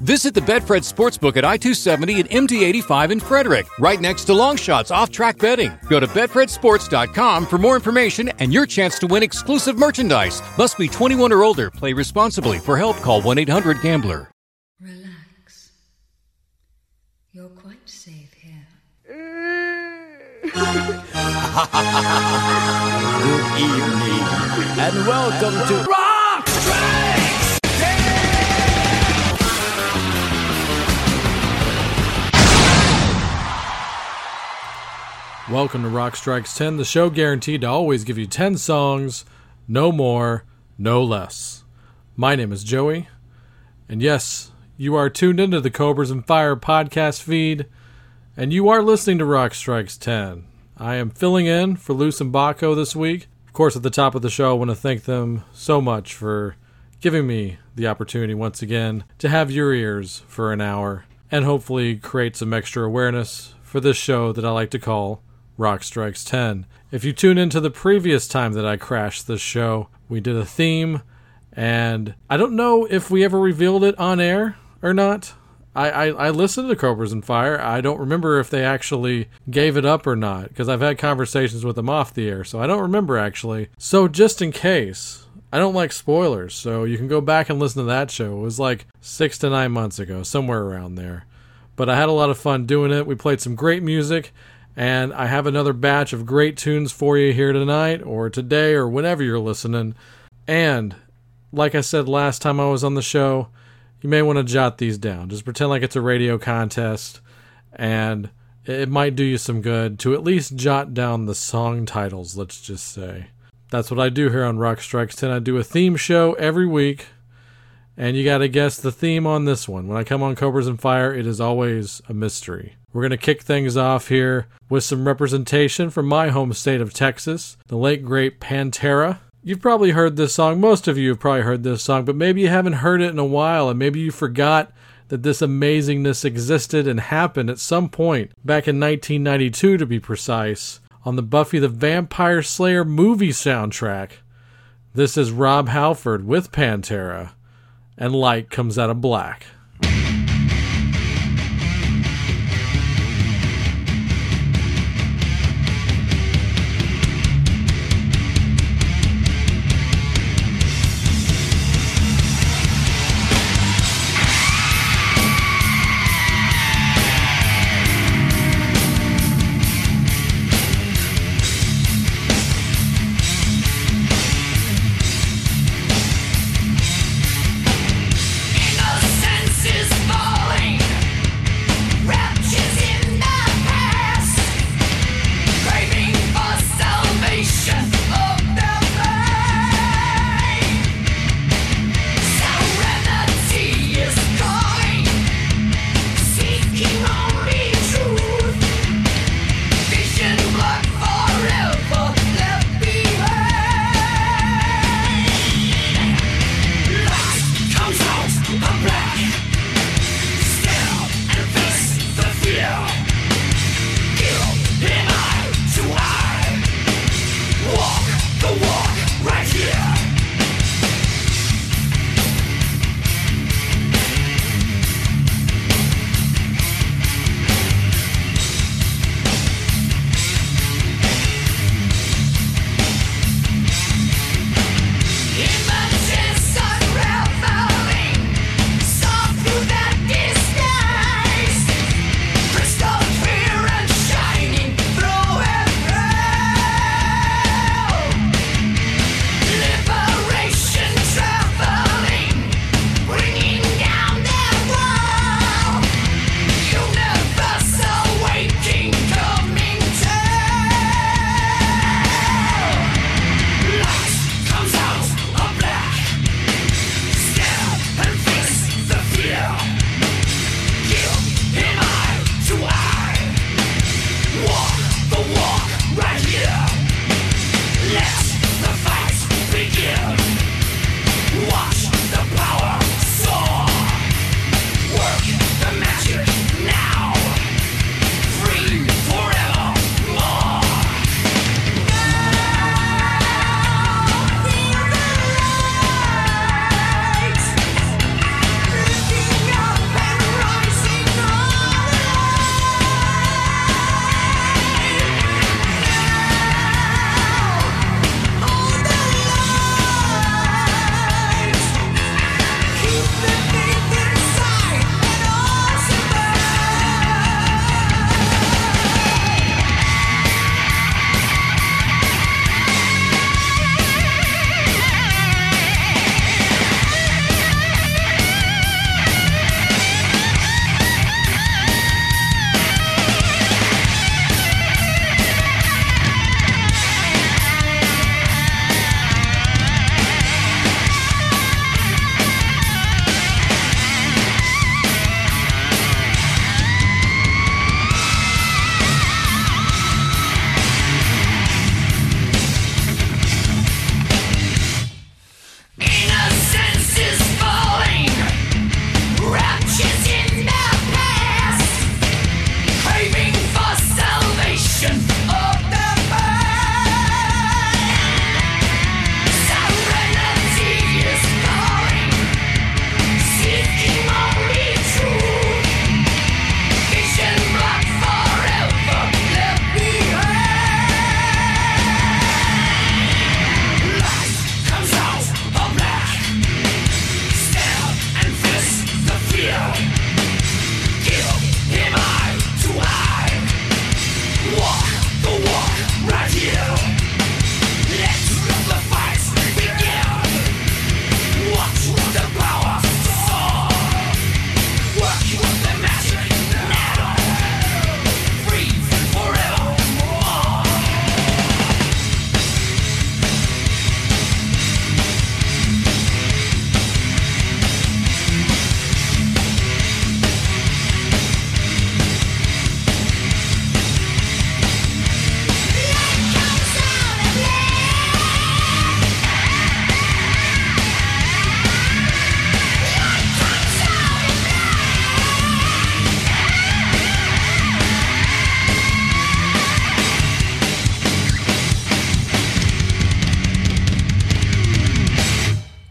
Visit the Betfred Sportsbook at I 270 and MD 85 in Frederick, right next to Longshots off track betting. Go to BetfredSports.com for more information and your chance to win exclusive merchandise. Must be 21 or older. Play responsibly. For help, call 1 800 Gambler. Relax. You're quite safe here. Good evening, and welcome to Welcome to Rock Strikes 10, the show guaranteed to always give you 10 songs, no more, no less. My name is Joey, and yes, you are tuned into the Cobras and Fire podcast feed, and you are listening to Rock Strikes 10. I am filling in for Luce and Baco this week. Of course, at the top of the show, I want to thank them so much for giving me the opportunity once again to have your ears for an hour and hopefully create some extra awareness for this show that I like to call Rock Strikes 10. If you tune into the previous time that I crashed this show, we did a theme, and I don't know if we ever revealed it on air or not. I, I, I listened to Cobras and Fire. I don't remember if they actually gave it up or not, because I've had conversations with them off the air, so I don't remember actually. So, just in case, I don't like spoilers, so you can go back and listen to that show. It was like six to nine months ago, somewhere around there. But I had a lot of fun doing it. We played some great music, and I have another batch of great tunes for you here tonight, or today, or whenever you're listening. And, like I said last time I was on the show, you may want to jot these down. Just pretend like it's a radio contest, and it might do you some good to at least jot down the song titles, let's just say. That's what I do here on Rock Strikes 10. I do a theme show every week, and you got to guess the theme on this one. When I come on Cobras and Fire, it is always a mystery. We're going to kick things off here with some representation from my home state of Texas, the late great Pantera. You've probably heard this song. Most of you have probably heard this song, but maybe you haven't heard it in a while, and maybe you forgot that this amazingness existed and happened at some point back in 1992, to be precise, on the Buffy the Vampire Slayer movie soundtrack. This is Rob Halford with Pantera, and Light Comes Out of Black.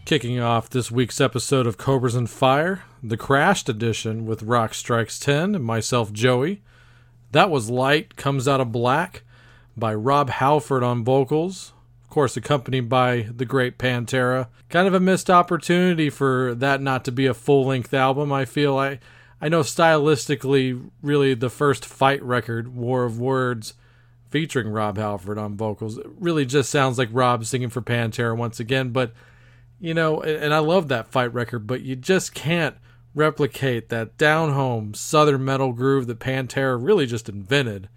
Kicking off this week's episode of Cobras and Fire, the Crashed edition with Rock Strikes 10 and myself, Joey. That was Light Comes Out of Black by Rob Halford on vocals, of course, accompanied by the great Pantera. Kind of a missed opportunity for that not to be a full length album, I feel. I, I know stylistically, really, the first fight record, War of Words, featuring Rob Halford on vocals, really just sounds like Rob singing for Pantera once again, but you know, and I love that fight record, but you just can't replicate that down home southern metal groove that Pantera really just invented.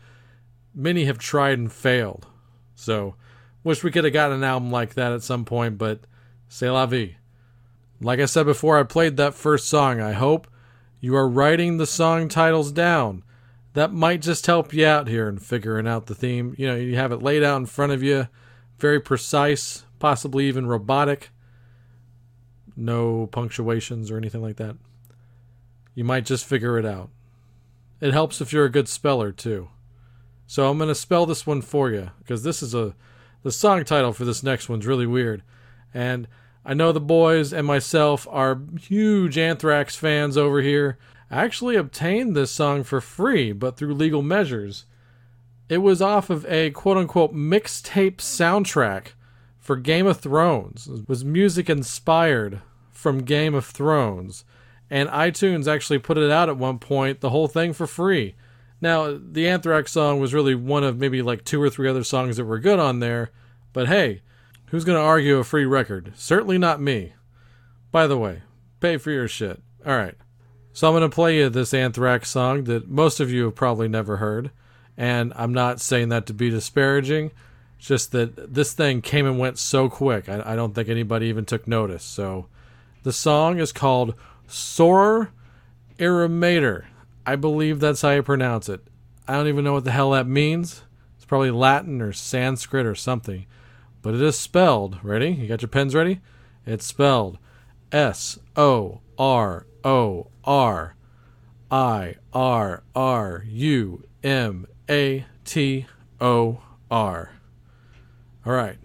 Many have tried and failed. So, wish we could have gotten an album like that at some point, but c'est la vie. Like I said before I played that first song, I hope you are writing the song titles down. That might just help you out here in figuring out the theme. You know, you have it laid out in front of you, very precise, possibly even robotic no punctuations or anything like that. You might just figure it out. It helps if you're a good speller too. So I'm going to spell this one for you because this is a the song title for this next one's really weird. And I know the boys and myself are huge Anthrax fans over here. I actually obtained this song for free, but through legal measures. It was off of a quote unquote mixtape soundtrack for Game of Thrones. It was music inspired from Game of Thrones. And iTunes actually put it out at one point, the whole thing for free. Now, the Anthrax song was really one of maybe like two or three other songs that were good on there, but hey, who's going to argue a free record? Certainly not me. By the way, pay for your shit. All right. So I'm going to play you this Anthrax song that most of you have probably never heard. And I'm not saying that to be disparaging just that this thing came and went so quick. I, I, don't think anybody even took notice. So the song is called Soror Irrumator. I believe that's how you pronounce it. I don't even know what the hell that means. It's probably Latin or Sanskrit or something. But it is spelled, ready? You got your pens ready? It's spelled S O R O R I R R U M A T O R. All right.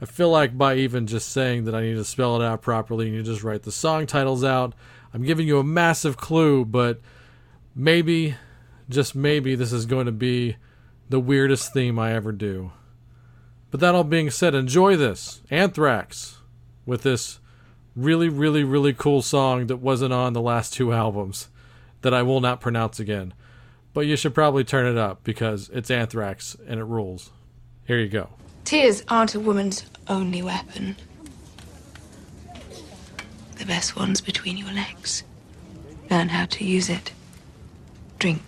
I feel like by even just saying that I need to spell it out properly and you just write the song titles out, I'm giving you a massive clue, but maybe, just maybe, this is going to be the weirdest theme I ever do. But that all being said, enjoy this Anthrax with this really, really, really cool song that wasn't on the last two albums that I will not pronounce again. But you should probably turn it up because it's Anthrax and it rules. Here you go. Tears aren't a woman's only weapon. The best one's between your legs. Learn how to use it. Drink.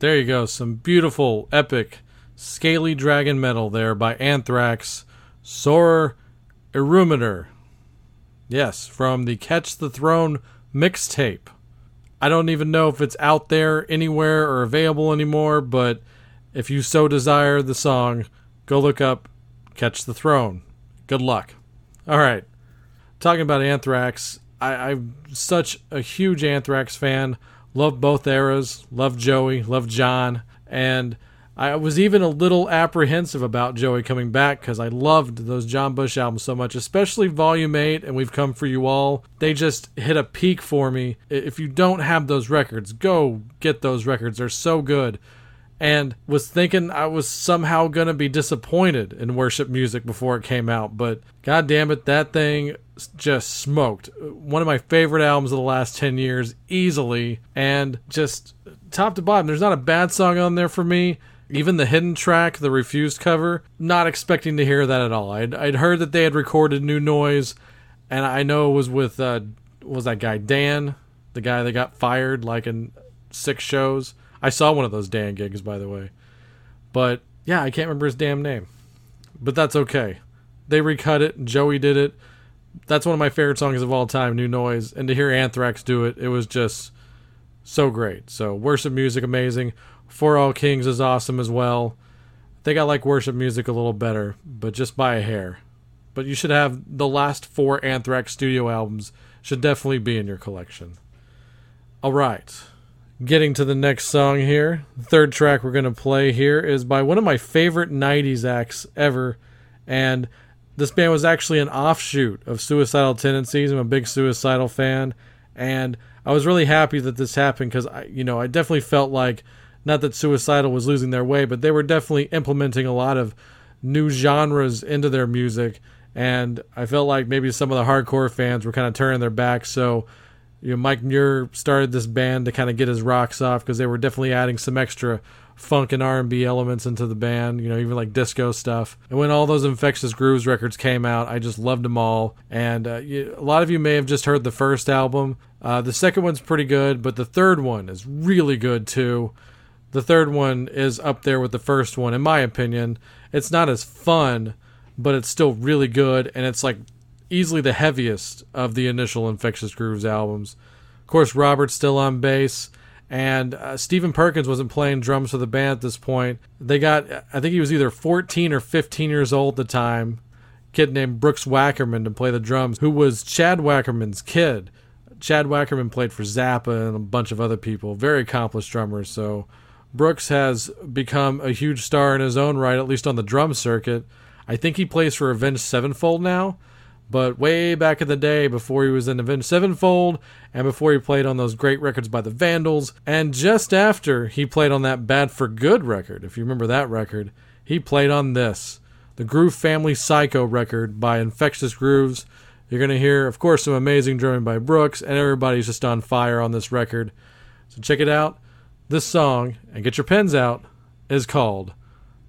There you go. Some beautiful, epic, scaly dragon metal there by Anthrax. Sor Erumeter. Yes, from the Catch the Throne mixtape. I don't even know if it's out there anywhere or available anymore, but if you so desire the song, go look up Catch the Throne. Good luck. All right. Talking about Anthrax, I, I'm such a huge Anthrax fan. Love both eras. Love Joey. Love John. And I was even a little apprehensive about Joey coming back because I loved those John Bush albums so much, especially Volume 8 and We've Come For You All. They just hit a peak for me. If you don't have those records, go get those records. They're so good and was thinking I was somehow gonna be disappointed in worship music before it came out, but god damn it, that thing just smoked. One of my favorite albums of the last 10 years, easily, and just top to bottom. There's not a bad song on there for me. Even the hidden track, the refused cover, not expecting to hear that at all. I'd, I'd heard that they had recorded New Noise, and I know it was with, uh, was that guy Dan, the guy that got fired like in six shows. I saw one of those Dan gigs, by the way. But yeah, I can't remember his damn name. But that's okay. They recut it. Joey did it. That's one of my favorite songs of all time, New Noise. And to hear Anthrax do it, it was just so great. So worship music, amazing. For All Kings is awesome as well. I think I like worship music a little better, but just by a hair. But you should have the last four Anthrax studio albums should definitely be in your collection. All right getting to the next song here. The third track we're going to play here is by one of my favorite 90s acts ever. And this band was actually an offshoot of Suicidal Tendencies. I'm a big Suicidal fan. And I was really happy that this happened because, I, you know, I definitely felt like, not that Suicidal was losing their way, but they were definitely implementing a lot of new genres into their music. And I felt like maybe some of the hardcore fans were kind of turning their backs. So, you know, Mike Muir started this band to kind of get his rocks off because they were definitely adding some extra funk and R&B elements into the band, you know, even like disco stuff. And when all those Infectious Grooves records came out, I just loved them all. And uh, you, a lot of you may have just heard the first album. Uh, the second one's pretty good, but the third one is really good too. The third one is up there with the first one, in my opinion. It's not as fun, but it's still really good, and it's like easily the heaviest of the initial Infectious Grooves albums. Of course, Robert's still on bass, and uh, Stephen Perkins wasn't playing drums for the band at this point. They got, I think he was either 14 or 15 years old at the time. Kid named Brooks Wackerman to play the drums, who was Chad Wackerman's kid. Chad Wackerman played for Zappa and a bunch of other people, very accomplished drummers. So Brooks has become a huge star in his own right, at least on the drum circuit. I think he plays for Avenged Sevenfold now. But way back in the day, before he was in Avenged Sevenfold, and before he played on those great records by the Vandals, and just after he played on that Bad for Good record, if you remember that record, he played on this, the Groove Family Psycho record by Infectious Grooves. You're going to hear, of course, some amazing drumming by Brooks, and everybody's just on fire on this record. So check it out. This song, and get your pens out, is called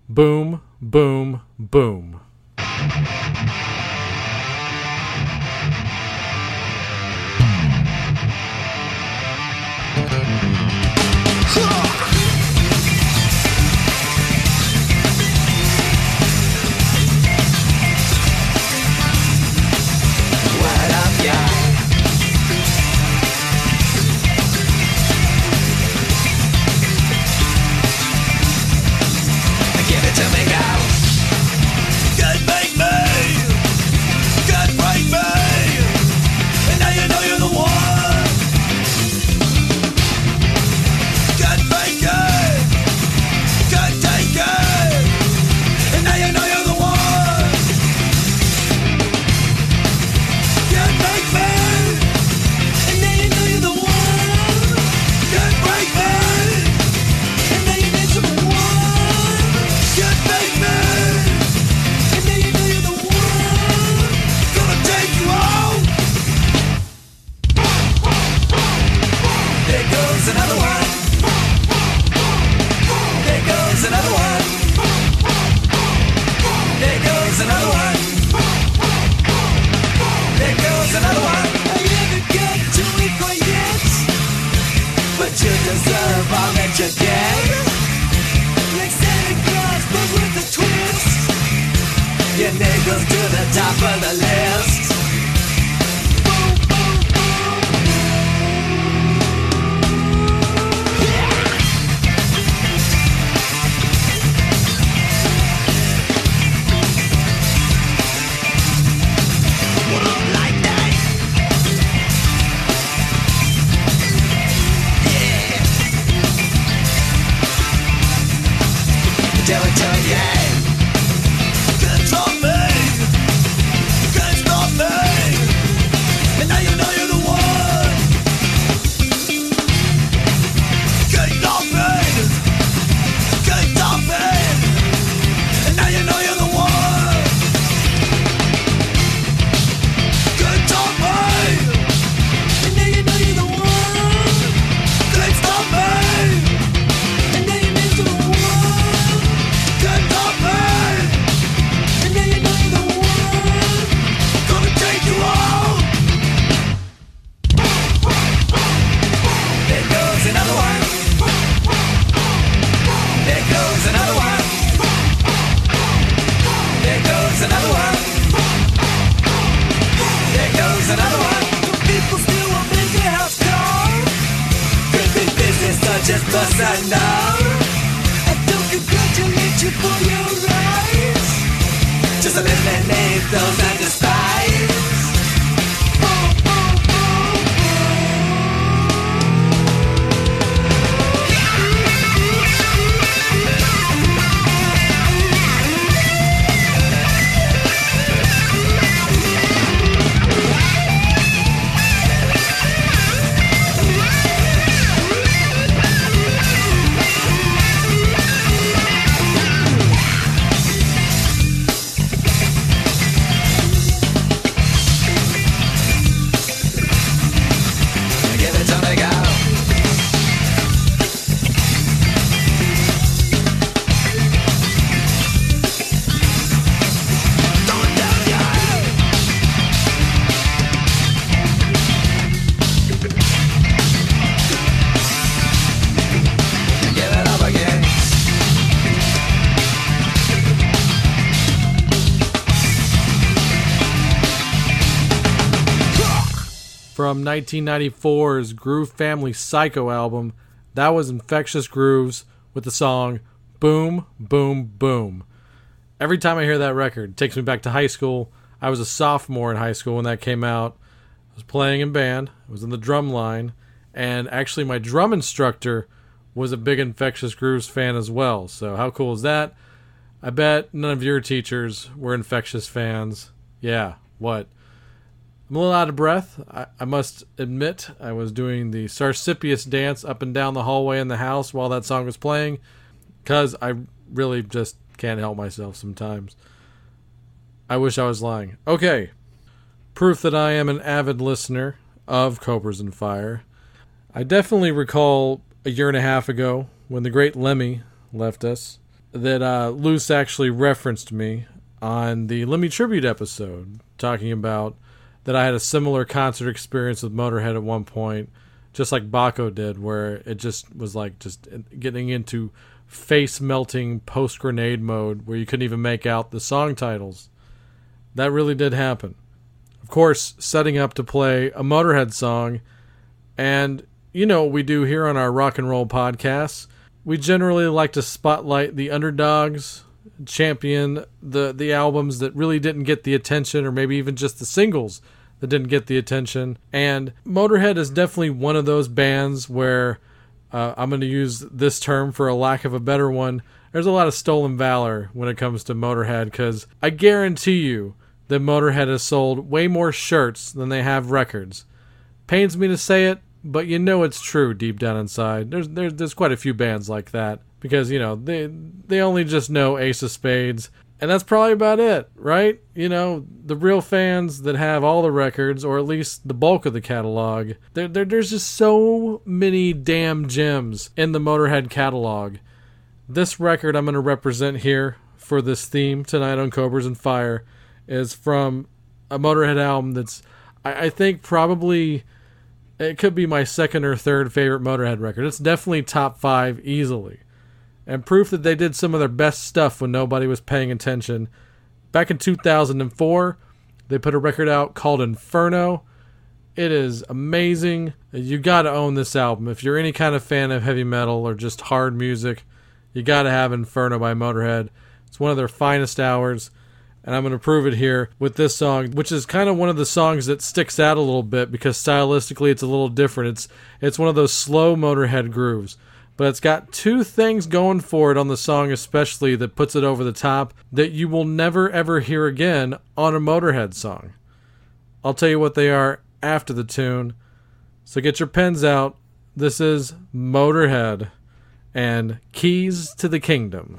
Boom, Boom, Boom. 1994's Groove Family Psycho album, that was Infectious Grooves with the song Boom, Boom, Boom. Every time I hear that record, it takes me back to high school. I was a sophomore in high school when that came out. I was playing in band, I was in the drum line, and actually, my drum instructor was a big Infectious Grooves fan as well. So, how cool is that? I bet none of your teachers were Infectious fans. Yeah, what? I'm a little out of breath. I, I must admit, I was doing the Sarsippius dance up and down the hallway in the house while that song was playing, because I really just can't help myself sometimes. I wish I was lying. Okay, proof that I am an avid listener of Cobras and Fire. I definitely recall a year and a half ago when the great Lemmy left us that uh, Luce actually referenced me on the Lemmy tribute episode, talking about that I had a similar concert experience with Motorhead at one point, just like Baco did, where it just was like just getting into face melting post grenade mode where you couldn't even make out the song titles. That really did happen. Of course, setting up to play a Motorhead song, and you know what we do here on our rock and roll podcasts. We generally like to spotlight the underdogs, champion the the albums that really didn't get the attention, or maybe even just the singles that didn't get the attention. And Motorhead is definitely one of those bands where uh, I'm going to use this term for a lack of a better one. There's a lot of stolen valor when it comes to Motorhead because I guarantee you that Motorhead has sold way more shirts than they have records. Pains me to say it, but you know it's true deep down inside. There's there's there's quite a few bands like that because you know they they only just know Ace of Spades, and that's probably about it, right? You know the real fans that have all the records or at least the bulk of the catalog. There, there there's just so many damn gems in the Motorhead catalog. This record I'm going to represent here for this theme tonight on Cobras and Fire is from a Motorhead album that's I, I think probably it could be my second or third favorite Motorhead record. It's definitely top five easily. And proof that they did some of their best stuff when nobody was paying attention. Back in 2004, they put a record out called Inferno. It is amazing. You got to own this album. If you're any kind of fan of heavy metal or just hard music, you got to have Inferno by Motorhead. It's one of their finest hours and I'm going to prove it here with this song, which is kind of one of the songs that sticks out a little bit because stylistically it's a little different. It's it's one of those slow Motorhead grooves, but it's got two things going for it on the song especially that puts it over the top that you will never ever hear again on a Motorhead song. I'll tell you what they are after the tune. So get your pens out. This is Motorhead and Keys to the Kingdom.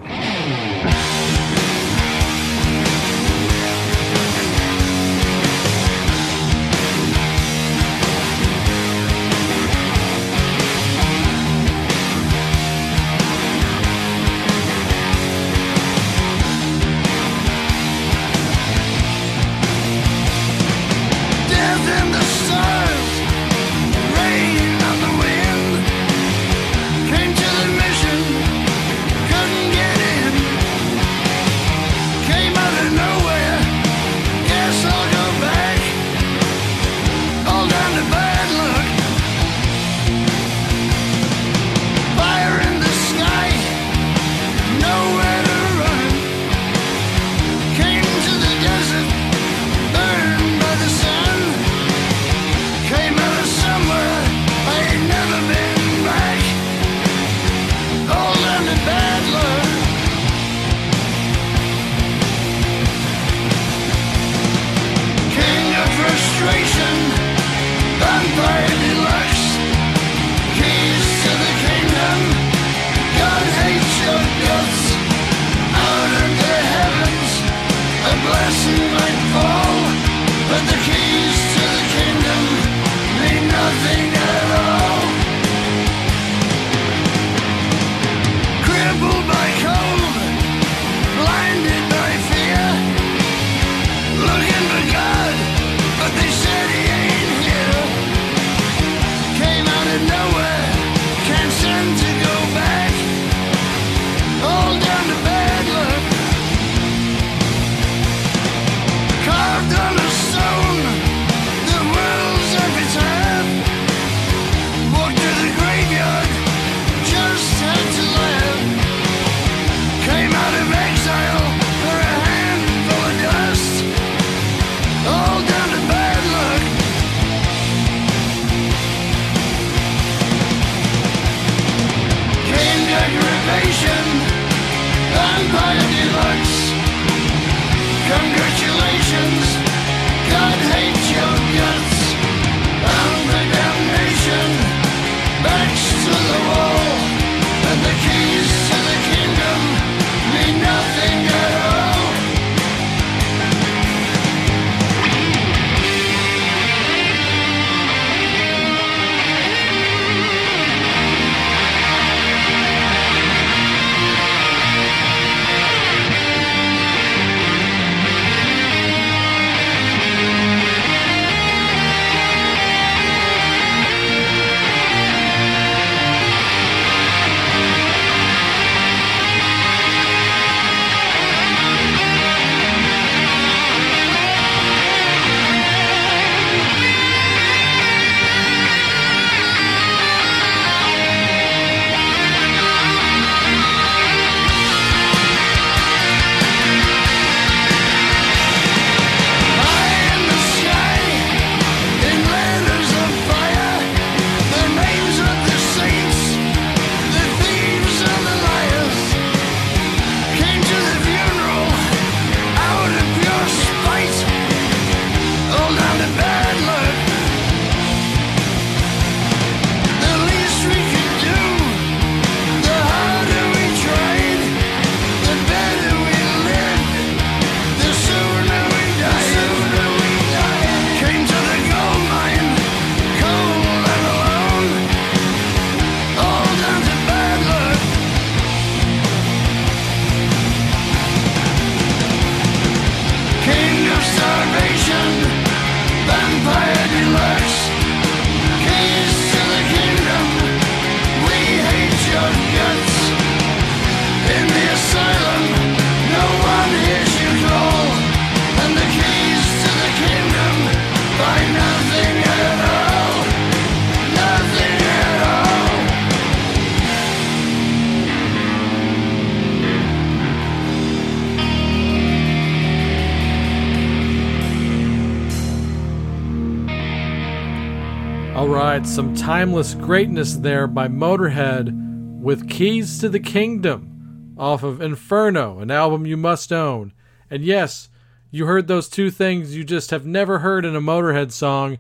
Some timeless greatness there by Motorhead with Keys to the Kingdom off of Inferno, an album you must own. And yes, you heard those two things you just have never heard in a Motorhead song,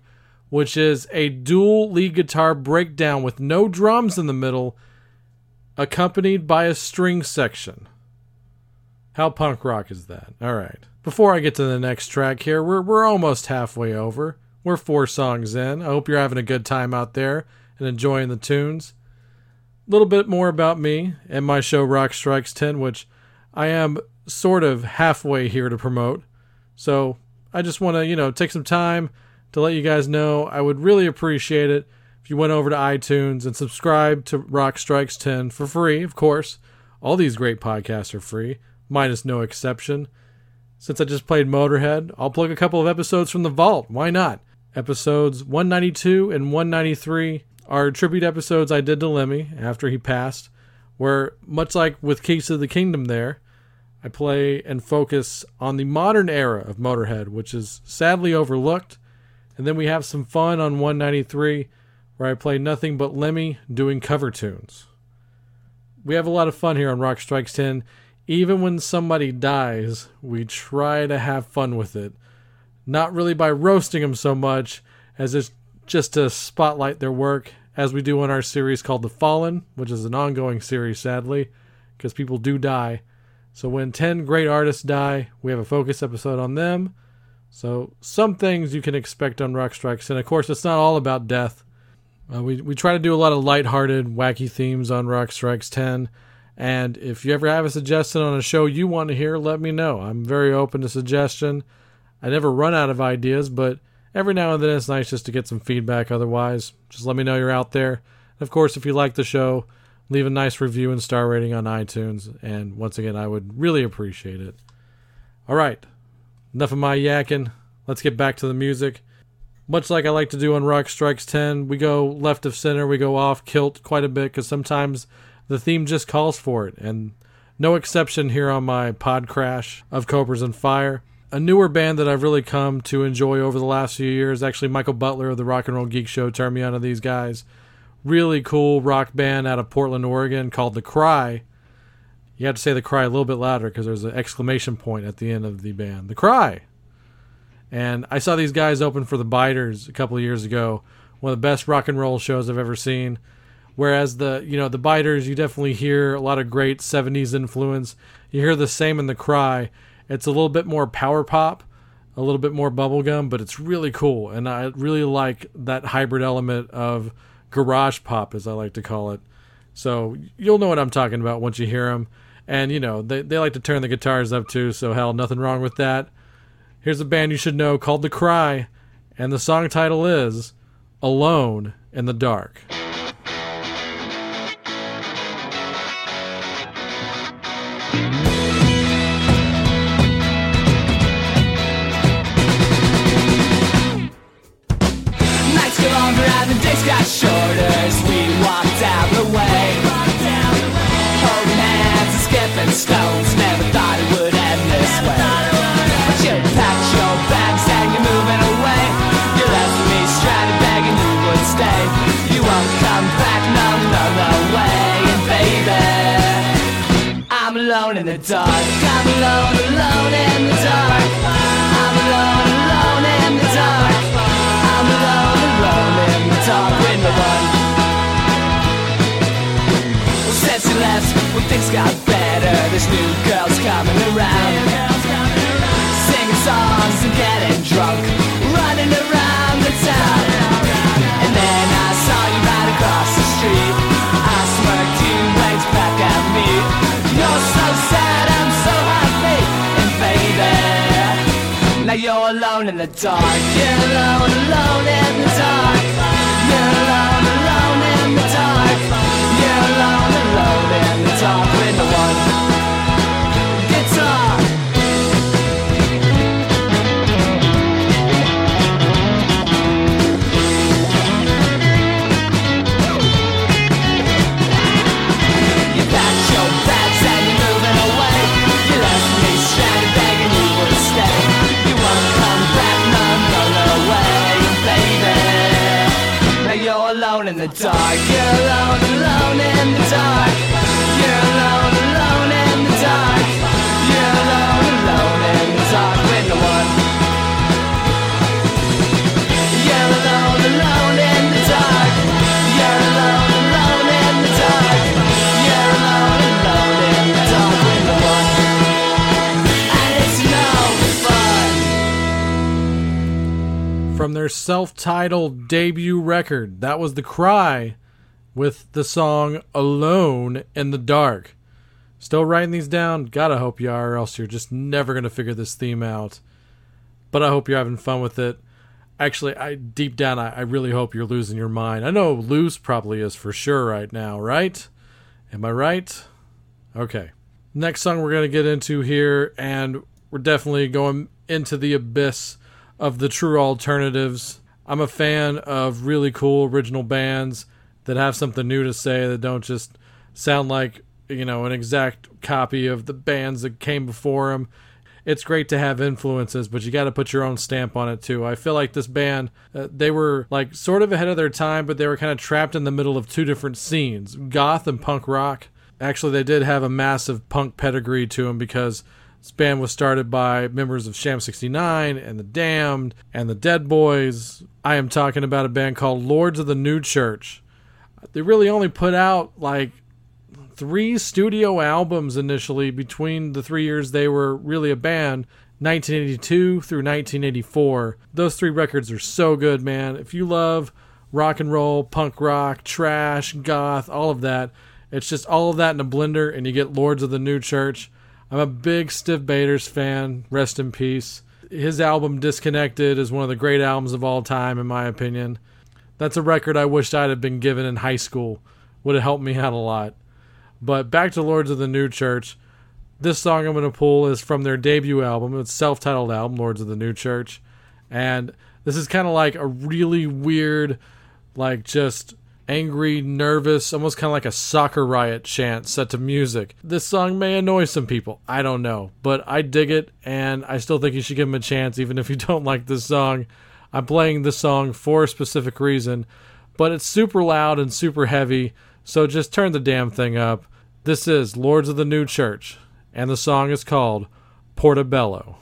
which is a dual lead guitar breakdown with no drums in the middle, accompanied by a string section. How punk rock is that? All right. Before I get to the next track here, we're, we're almost halfway over. We're four songs in. I hope you're having a good time out there and enjoying the tunes. A little bit more about me and my show Rock Strikes 10, which I am sort of halfway here to promote. So I just want to, you know, take some time to let you guys know. I would really appreciate it if you went over to iTunes and subscribe to Rock Strikes 10 for free, of course. All these great podcasts are free, minus no exception. Since I just played Motorhead, I'll plug a couple of episodes from the vault. Why not? Episodes 192 and 193 are tribute episodes I did to Lemmy after he passed, where, much like with Keys of the Kingdom, there, I play and focus on the modern era of Motorhead, which is sadly overlooked. And then we have some fun on 193, where I play nothing but Lemmy doing cover tunes. We have a lot of fun here on Rock Strikes 10. Even when somebody dies, we try to have fun with it not really by roasting them so much as it's just to spotlight their work, as we do on our series called The Fallen, which is an ongoing series, sadly, because people do die. So when 10 great artists die, we have a focus episode on them. So some things you can expect on Rock Strikes, and of course, it's not all about death. Uh, we we try to do a lot of lighthearted, wacky themes on Rock Strikes 10. And if you ever have a suggestion on a show you want to hear, let me know. I'm very open to suggestion. I never run out of ideas, but every now and then it's nice just to get some feedback. Otherwise, just let me know you're out there. And of course, if you like the show, leave a nice review and star rating on iTunes. And once again, I would really appreciate it. All right, enough of my yakking. Let's get back to the music. Much like I like to do on Rock Strikes 10, we go left of center, we go off kilt quite a bit because sometimes the theme just calls for it. And no exception here on my pod crash of Cobras and Fire a newer band that I've really come to enjoy over the last few years. Actually, Michael Butler of the Rock and Roll Geek Show turned me on to these guys. Really cool rock band out of Portland, Oregon called The Cry. You have to say The Cry a little bit louder because there's an exclamation point at the end of the band. The Cry. And I saw these guys open for the Biters a couple of years ago. One of the best rock and roll shows I've ever seen. Whereas the you know the Biters, you definitely hear a lot of great '70s influence. You hear the same in the Cry it's a little bit more power pop, a little bit more bubblegum, but it's really cool. And I really like that hybrid element of garage pop, as I like to call it. So you'll know what I'm talking about once you hear them. And, you know, they, they like to turn the guitars up too, so hell, nothing wrong with that. Here's a band you should know called The Cry, and the song title is Alone in the Dark. Got we walked out the way. Holding hands and skipping stones, never thought it would end this way. But you packed your bags and you're moving away. You left me stranded begging you would stay. You won't come back, no, no, no way. And baby, I'm alone in the dark. I'm alone since when things got better, there's new girls coming around. Singing songs and getting drunk, running around the town. And then I saw you right across the street. I smirked, you waved back at me. You're so sad, I'm so happy. And baby, now you're alone in the dark. You're alone, alone in the dark. You're alone Guitar. You packed your bags and you're moving away. You left me stranded, begging you would stay. You won't come back, baby. Now you're alone in the dark. You're alone, alone in the dark. Mm-hmm. From their self titled debut record, that was The Cry with the song Alone in the Dark. Still writing these down? Gotta hope you are, or else you're just never gonna figure this theme out. But I hope you're having fun with it. Actually, I deep down, I, I really hope you're losing your mind. I know Luz probably is for sure right now, right? Am I right? Okay. Next song we're to get into here, and we're definitely going into the abyss of the true alternatives. I'm a fan of really cool original bands that have something new to say that don't just sound like, you know, an exact copy of the bands that came before them. It's great to have influences, but you got to put your own stamp on it too. I feel like this band, uh, they were like sort of ahead of their time, but they were kind of trapped in the middle of two different scenes goth and punk rock. Actually, they did have a massive punk pedigree to them because this band was started by members of Sham 69 and The Damned and The Dead Boys. I am talking about a band called Lords of the New Church. They really only put out like three studio albums initially between the three years they were really a band 1982 through 1984 those three records are so good man if you love rock and roll punk rock trash goth all of that it's just all of that in a blender and you get lords of the new church i'm a big Stiv Bators fan rest in peace. His album disconnected is one of the great albums of all time in my opinion. That's a record i wished i'd have been given in high school. Would have helped me out a lot. But back to Lords of the New Church. This song I'm going to pull is from their debut album. It's self-titled album, Lords of the New Church, and this is kind of like a really weird, like just angry, nervous, almost kind of like a soccer riot chant set to music. This song may annoy some people. I don't know, but I dig it, and I still think you should give him a chance, even if you don't like this song. I'm playing this song for a specific reason, but it's super loud and super heavy. So just turn the damn thing up. This is Lords of the New Church, and the song is called Portobello.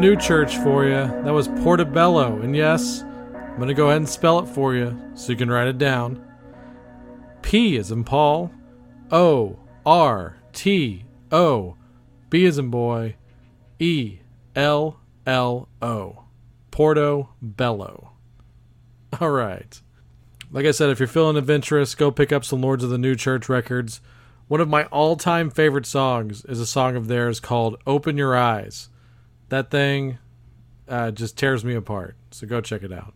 New Church for you. That was Portobello. And yes, I'm going to go ahead and spell it for you so you can write it down. P is in Paul. O R T O. B is in boy. E L L O. Porto Bello. All right. Like I said, if you're feeling adventurous, go pick up some Lords of the New Church records. One of my all time favorite songs is a song of theirs called Open Your Eyes. That thing uh, just tears me apart. So go check it out.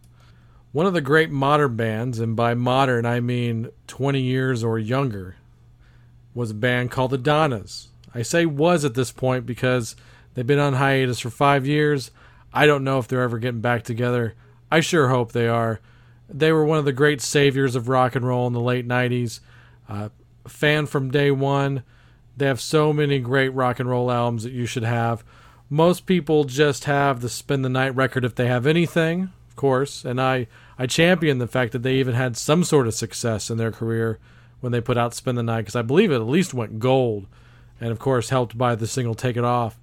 One of the great modern bands, and by modern I mean 20 years or younger, was a band called the Donnas. I say was at this point because they've been on hiatus for five years. I don't know if they're ever getting back together. I sure hope they are. They were one of the great saviors of rock and roll in the late 90s. Uh, fan from day one. They have so many great rock and roll albums that you should have. Most people just have the Spend the Night record if they have anything, of course, and I I champion the fact that they even had some sort of success in their career when they put out Spend the Night because I believe it at least went gold, and of course helped by the single Take It Off,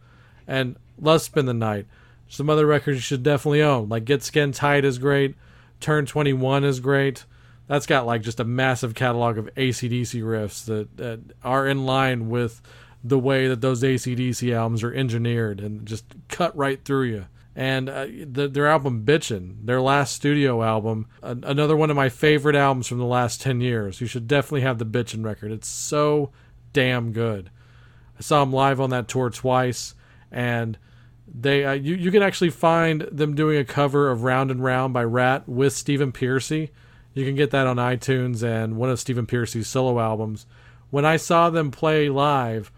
and love Spend the Night. Some other records you should definitely own, like Get Skin Tight is great, Turn 21 is great. That's got like just a massive catalog of ACDC riffs that, that are in line with the way that those ACDC albums are engineered and just cut right through you and uh, the, their album Bitchin', their last studio album, another one of my favorite albums from the last 10 years. You should definitely have the Bitchin' record. It's so damn good. I saw them live on that tour twice, and they uh, you, you can actually find them doing a cover of Round and Round by Ratt with Stephen Pearcy. You can get that on iTunes and one of Stephen Pearcy's solo albums. When I saw them play live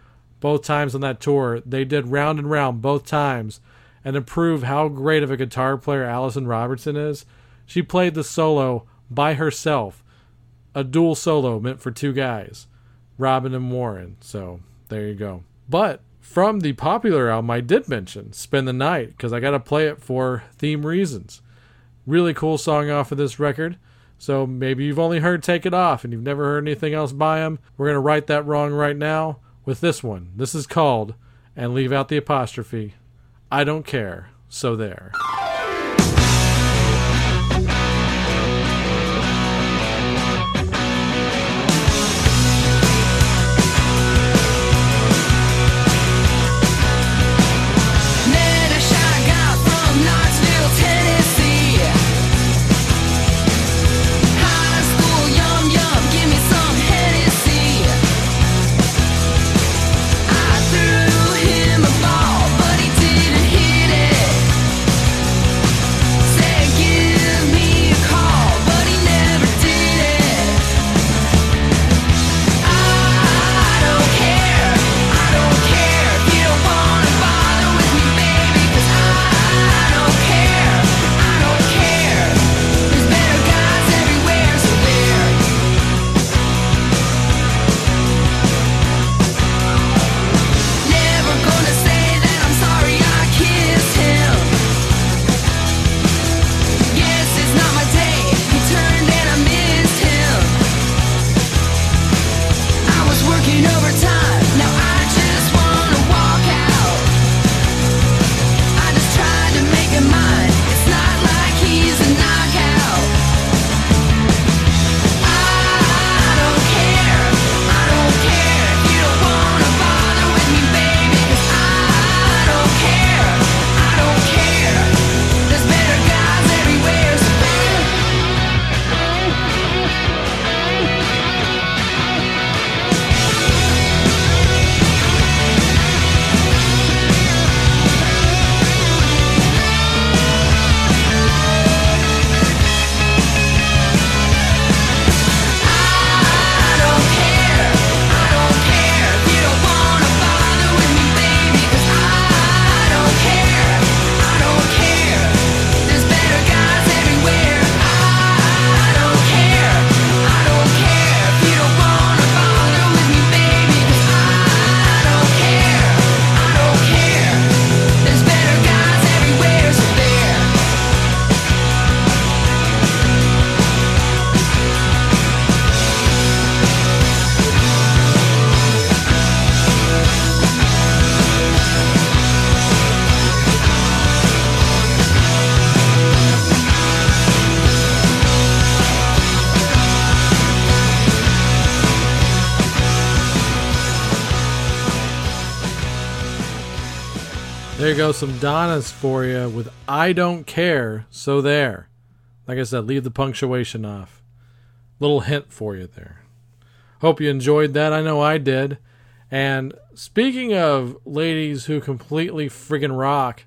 both times on that tour, they did Round and Round both times – and to prove how great of a guitar player Allison Robertson is, she played the solo by herself, a dual solo meant for two guys, Robbin and Warren. So there you go. But from the popular album, I did mention Spend the Night because I got to play it for theme reasons. Really cool song off of this record. So maybe you've only heard Take It Off and you've never heard anything else by them. We're going to right that wrong right now with this one. This is called, and leave out the apostrophe, I don't care. So there. Some Donnas for you with I Don't Care, so there. Like I said, leave the punctuation off. Little hint for you there. Hope you enjoyed that. I know I did. And speaking of ladies who completely friggin' rock,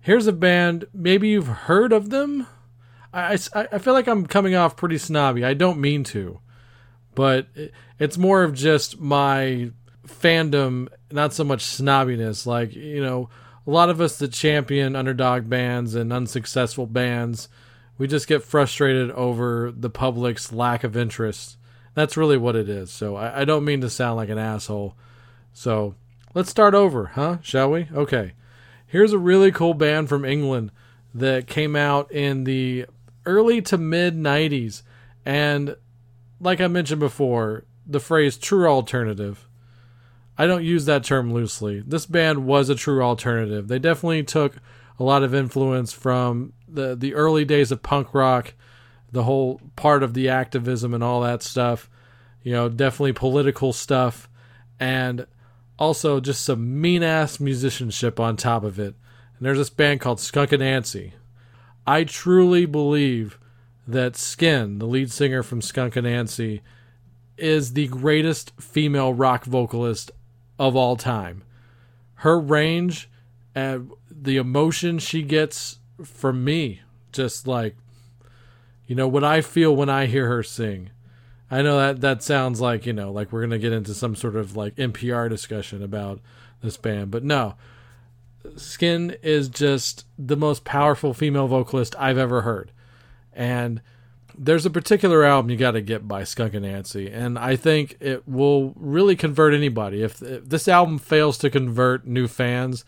here's a band, maybe you've heard of them? I, I, I feel like I'm coming off pretty snobby. I don't mean to. But it's more of just my fandom, not so much snobbiness. Like, you know, a lot of us that champion underdog bands and unsuccessful bands, we just get frustrated over the public's lack of interest. That's really what it is. So I, I don't mean to sound like an asshole. So let's start over, huh? Shall we? Okay. Here's a really cool band from England that came out in the early to mid 90s. And like I mentioned before, the phrase true alternative I don't use that term loosely. This band was a true alternative. They definitely took a lot of influence from the the early days of punk rock, the whole part of the activism and all that stuff. You know, definitely political stuff and also just some mean ass musicianship on top of it. And there's this band called Skunk Anansie. I truly believe that Skin, the lead singer from Skunk Anansie, is the greatest female rock vocalist of all time. Her range and the emotion she gets from me, just like, you know, what I feel when I hear her sing. I know that that sounds like, you know, like we're going to get into some sort of like NPR discussion about this band, but no. Skin is just the most powerful female vocalist I've ever heard. And there's a particular album you got to get by Skunk Anansie, and I think it will really convert anybody. If, if, this album fails to convert new fans,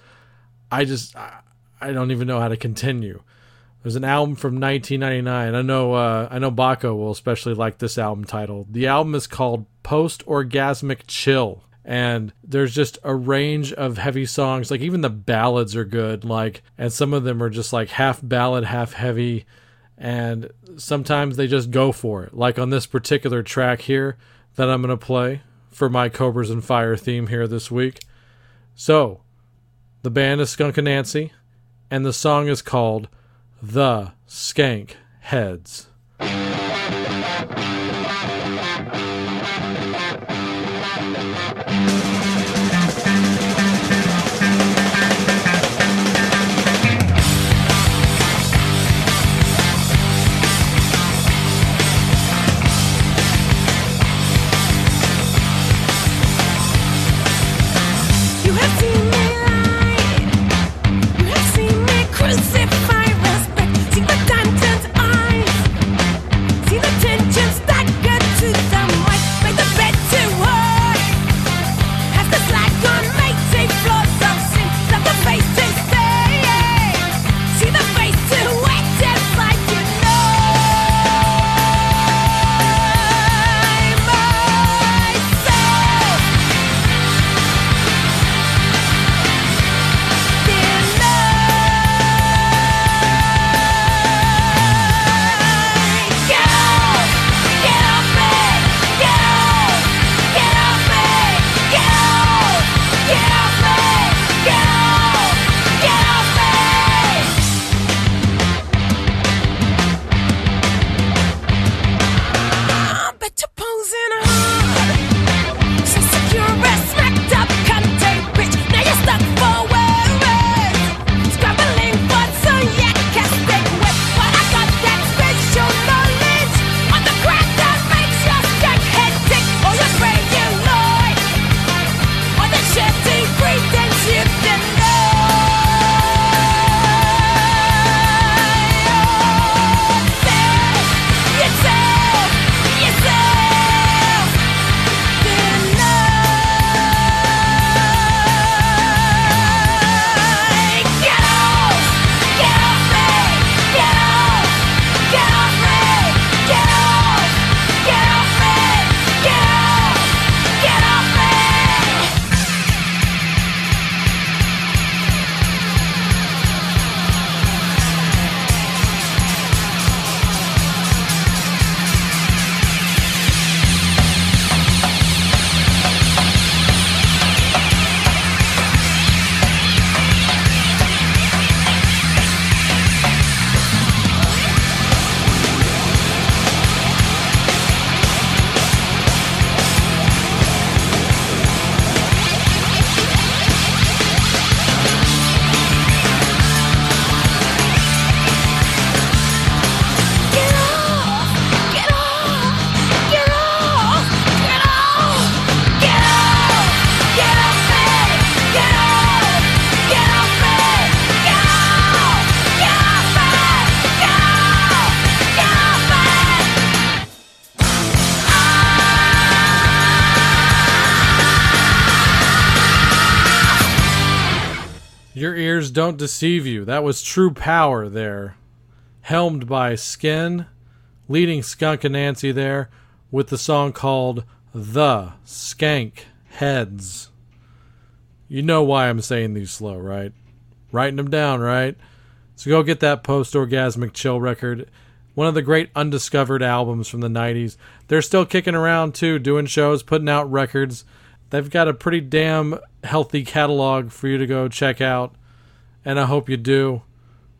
I just I, I, don't even know how to continue. There's an album from 1999. I know uh, I know Baco will especially like this album title. The album is called Post Orgasmic Chill, and there's just a range of heavy songs. Like even the ballads are good. Like and some of them are just like half ballad, half heavy and sometimes they just go for it. Like on this particular track here that I'm going to play for my Cobras and Fire theme here this week. So, the band is Skunk Anansie, and the song is called The Skank Heads. Don't deceive you. That was true power there. Helmed by Skin, leading Skunk Anansie there with the song called The Skank Heads. You know why I'm saying these slow, right? Writing them down, right? So go get that post orgasmic chill record. One of the great undiscovered albums from the 90s. They're still kicking around too, doing shows, putting out records. They've got a pretty damn healthy catalog for you to go check out, and I hope you do.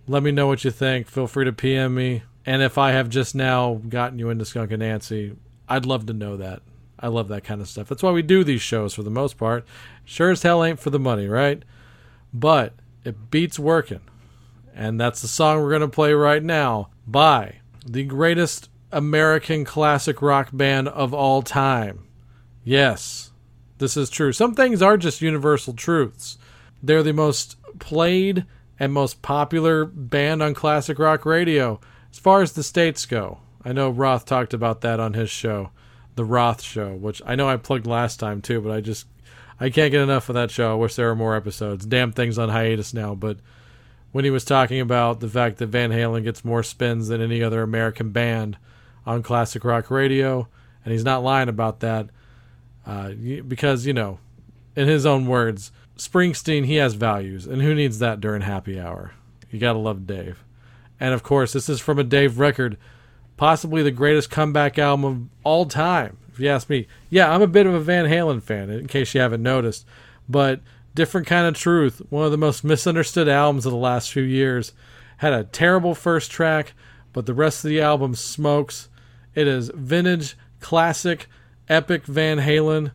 Let me know what you think. Feel free to PM me. And if I have just now gotten you into Skunk Anansie, I'd love to know that. I love that kind of stuff. That's why we do these shows for the most part. Sure as hell ain't for the money, right? But it beats working. And that's the song we're going to play right now by the greatest American classic rock band of all time. Yes, this is true. Some things are just universal truths. They're the most played and most popular band on classic rock radio as far as the states go. I know Roth talked about that on his show, The Roth Show, which I know I plugged last time too, but I just I can't get enough of that show. I wish there were more episodes. Damn thing's on hiatus now, but when he was talking about the fact that Van Halen gets more spins than any other American band on classic rock radio, and he's not lying about that, uh, because you know, in his own words, Springsteen he has values, and who needs that during happy hour? You gotta love Dave, and of course, this is from a Dave record, possibly the greatest comeback album of all time if you ask me. Yeah, I'm a bit of a Van Halen fan, in case you haven't noticed. But different kind of truth, one of the most misunderstood albums of the last few years, had a terrible first track, but the rest of the album smokes. It is vintage, classic, epic Van Halen,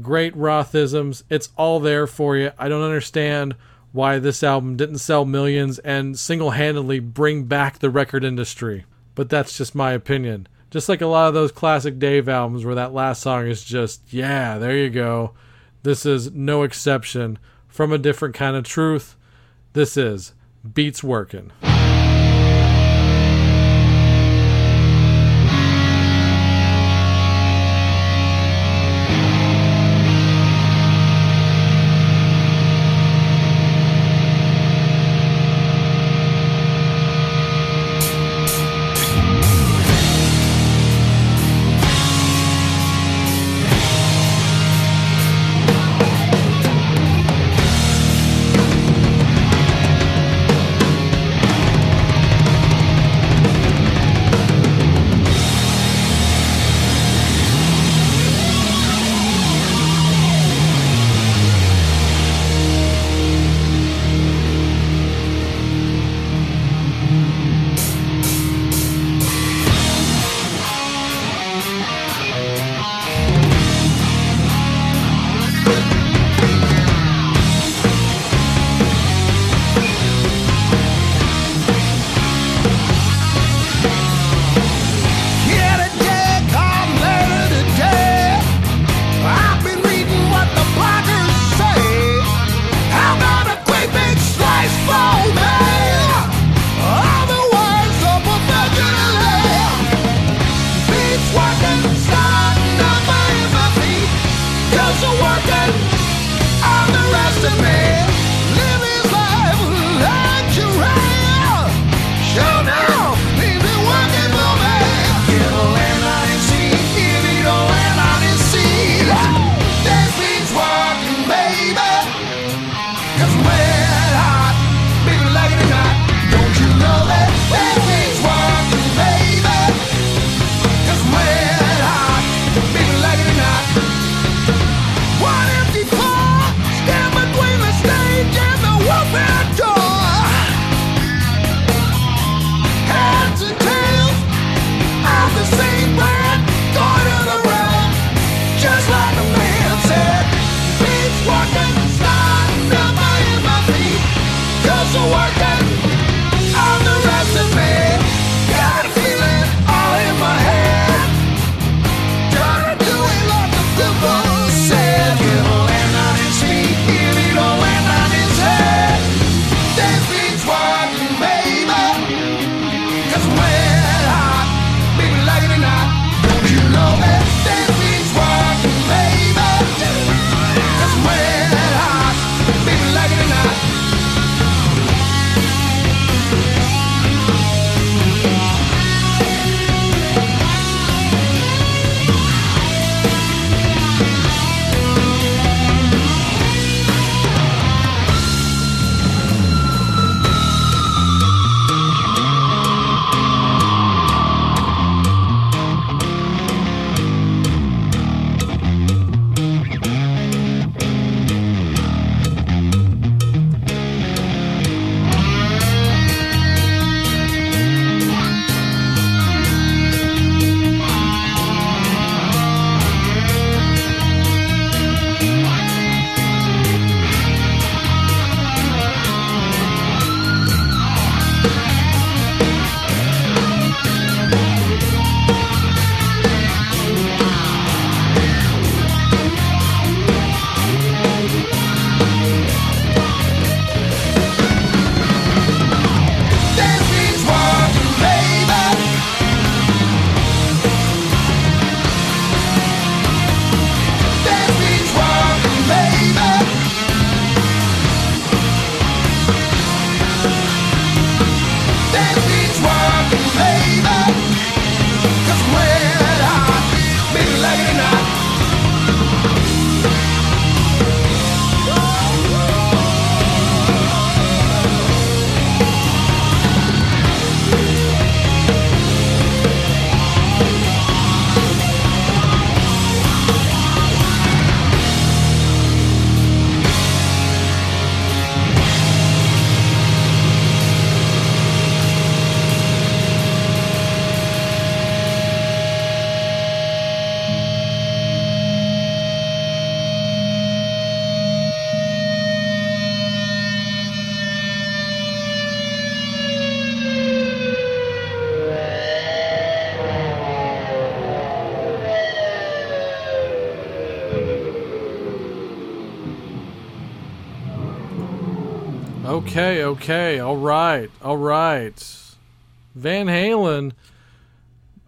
great Rothisms. It's all there for you. I don't understand why this album didn't sell millions and single handedly bring back the record industry. But that's just my opinion. Just like a lot of those classic Dave albums where that last song is just, yeah, there you go. This is no exception. From a different kind of truth, this is Beats Working. Cause when Okay, all right, all right. Van Halen,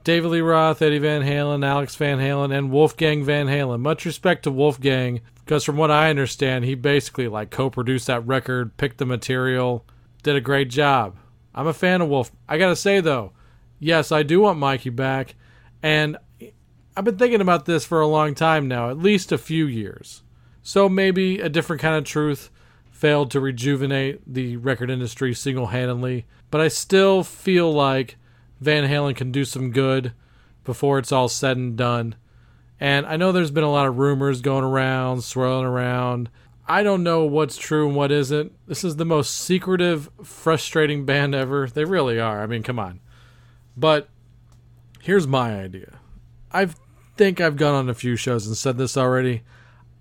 David Lee Roth, Eddie Van Halen, Alex Van Halen, and Wolfgang Van Halen. Much respect to Wolfgang, because from what I understand, he basically like co-produced that record, picked the material, did a great job. I'm a fan of Wolf. I gotta say though, yes, I do want Mikey back, and I've been thinking about this for a long time now, at least a few years. So maybe a different kind of truth failed to rejuvenate the record industry single handedly, but I still feel like Van Halen can do some good before it's all said and done. And I know there's been a lot of rumors going around, swirling around. I don't know what's true and what isn't. This is the most secretive, frustrating band ever. They really are. I mean, come on. But here's my idea. I think I've gone on a few shows and said this already.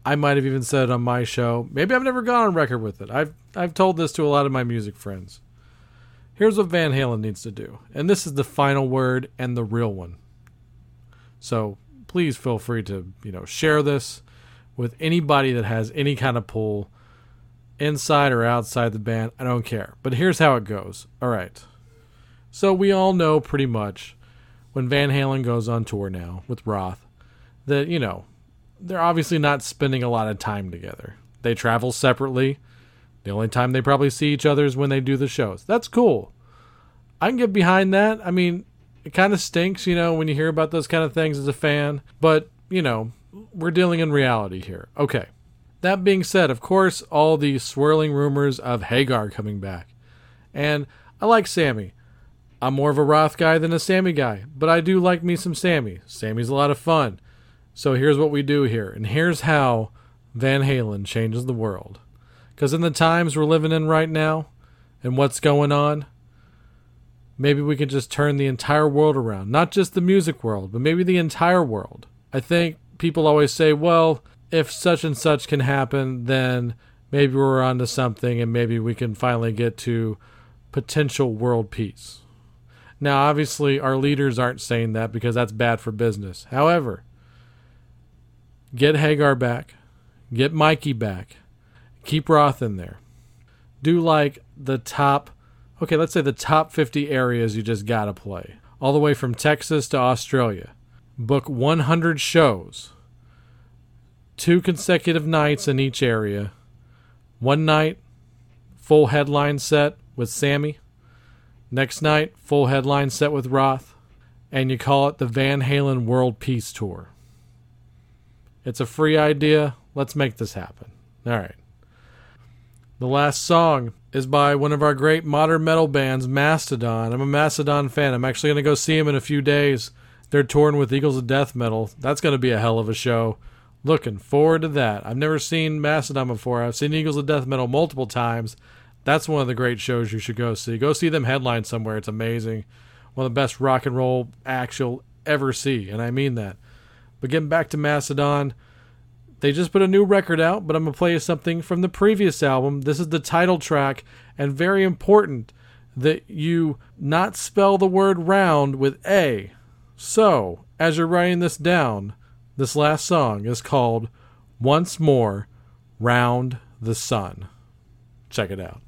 I might have even said it on my show. Maybe I've never gone on record with it. I've I've told this to a lot of my music friends. Here's what Van Halen needs to do. And this is the final word and the real one. So please feel free to, you know, share this with anybody that has any kind of pull inside or outside the band. I don't care. But here's how it goes. All right. So we all know pretty much when Van Halen goes on tour now with Roth that, you know, they're obviously not spending a lot of time together. They travel separately. The only time they probably see each other is when they do the shows. That's cool. I can get behind that. I mean, it kind of stinks, you know, when you hear about those kind of things as a fan, but, you know, we're dealing in reality here. Okay. That being said, of course, all the swirling rumors of Hagar coming back. And I like Sammy. I'm more of a Roth guy than a Sammy guy, but I do like me some Sammy. Sammy's a lot of fun. So here's what we do here, and here's how Van Halen changes the world. Because in the times we're living in right now, and what's going on, maybe we can just turn the entire world around. Not just the music world, but maybe the entire world. I think people always say, well, if such and such can happen, then maybe we're onto something and maybe we can finally get to potential world peace. Now, obviously, our leaders aren't saying that because that's bad for business. However, Get Hagar back. Get Mikey back. Keep Roth in there. Do like the top, okay, let's say the top 50 areas you just got to play, all the way from Texas to Australia. Book 100 shows, two consecutive nights in each area. One night, full headline set with Sammy. Next night, full headline set with Roth. And you call it the Van Halen World Peace Tour. It's a free idea. Let's make this happen. All right. The last song is by one of our great modern metal bands, Mastodon. I'm a Mastodon fan. I'm actually going to go see them in a few days. They're touring with Eagles of Death Metal. That's going to be a hell of a show. Looking forward to that. I've never seen Mastodon before. I've seen Eagles of Death Metal multiple times. That's one of the great shows you should go see. Go see them headline somewhere. It's amazing. One of the best rock and roll acts you'll ever see, and I mean that. But getting back to Mastodon, they just put a new record out, but I'm going to play you something from the previous album. This is the title track, and very important that you not spell the word round with A. So, as you're writing this down, this last song is called Once More Round the Sun. Check it out.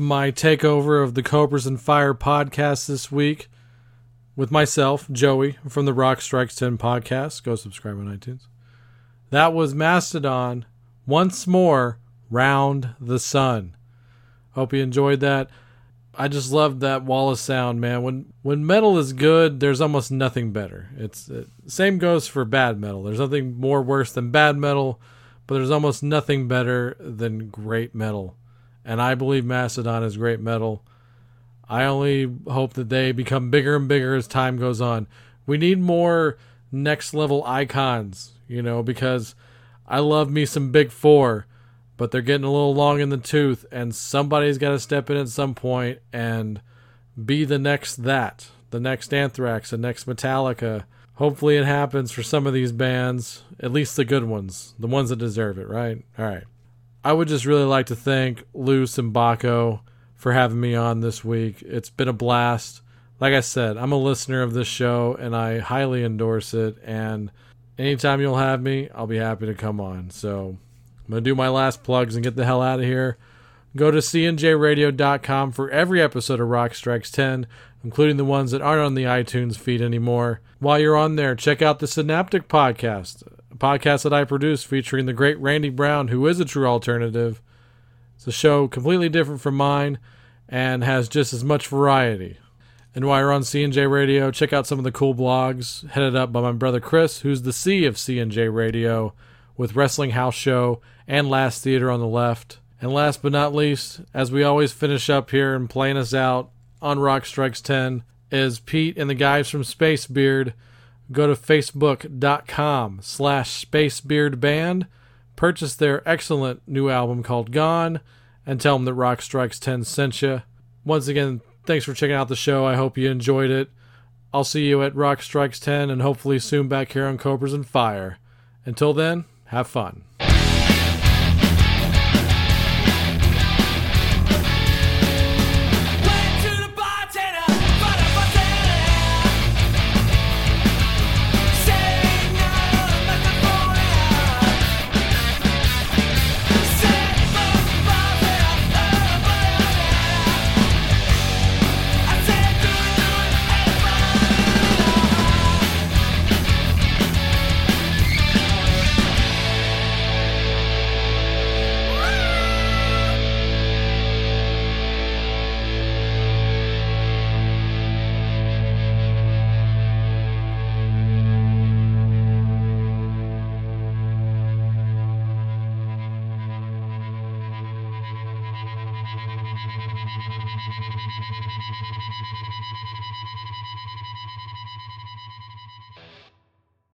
My takeover of the Cobras and Fire podcast this week with myself, Joey, from the Rock Strikes 10 podcast. Go subscribe on iTunes. That was Mastodon once more round the sun. Hope you enjoyed that. I just love that wall of sound, man. When when metal is good, there's almost nothing better. It's it, same goes for bad metal. There's nothing more worse than bad metal, but there's almost nothing better than great metal. And I believe Mastodon is great metal. I only hope that they become bigger and bigger as time goes on. We need more next level icons, you know, because I love me some Big Four but they're getting a little long in the tooth, and somebody's got to step in at some point and be the next that, the next Anthrax, the next Metallica. Hopefully, it happens for some of these bands, at least the good ones, the ones that deserve it, right? All right. I would just really like to thank Lou and Baco for having me on this week. It's been a blast. Like I said, I'm a listener of this show and I highly endorse it. And anytime you'll have me, I'll be happy to come on. So I'm going to do my last plugs and get the hell out of here. Go to cnjradio.com for every episode of Rock Strikes 10, including the ones that aren't on the iTunes feed anymore. While you're on there, check out the Synaptic Podcast, a podcast that I produce featuring the great Randy Brown, who is a true alternative. It's a show completely different from mine and has just as much variety. And while you're on CNJ Radio, check out some of the cool blogs headed up by my brother Chris, who's the C of CNJ Radio with Wrestling House Show and Last Theater on the left. And last but not least, as we always finish up here and playing us out on Rock Strikes 10, is Pete and the guys from Spacebeard. Go to facebook.com slash spacebeardband, purchase their excellent new album called Gone, and tell them that Rock Strikes 10 sent you. Once again, thanks for checking out the show. I hope you enjoyed it. I'll see you at Rock Strikes 10 and hopefully soon back here on Cobras and Fire. Until then, have fun.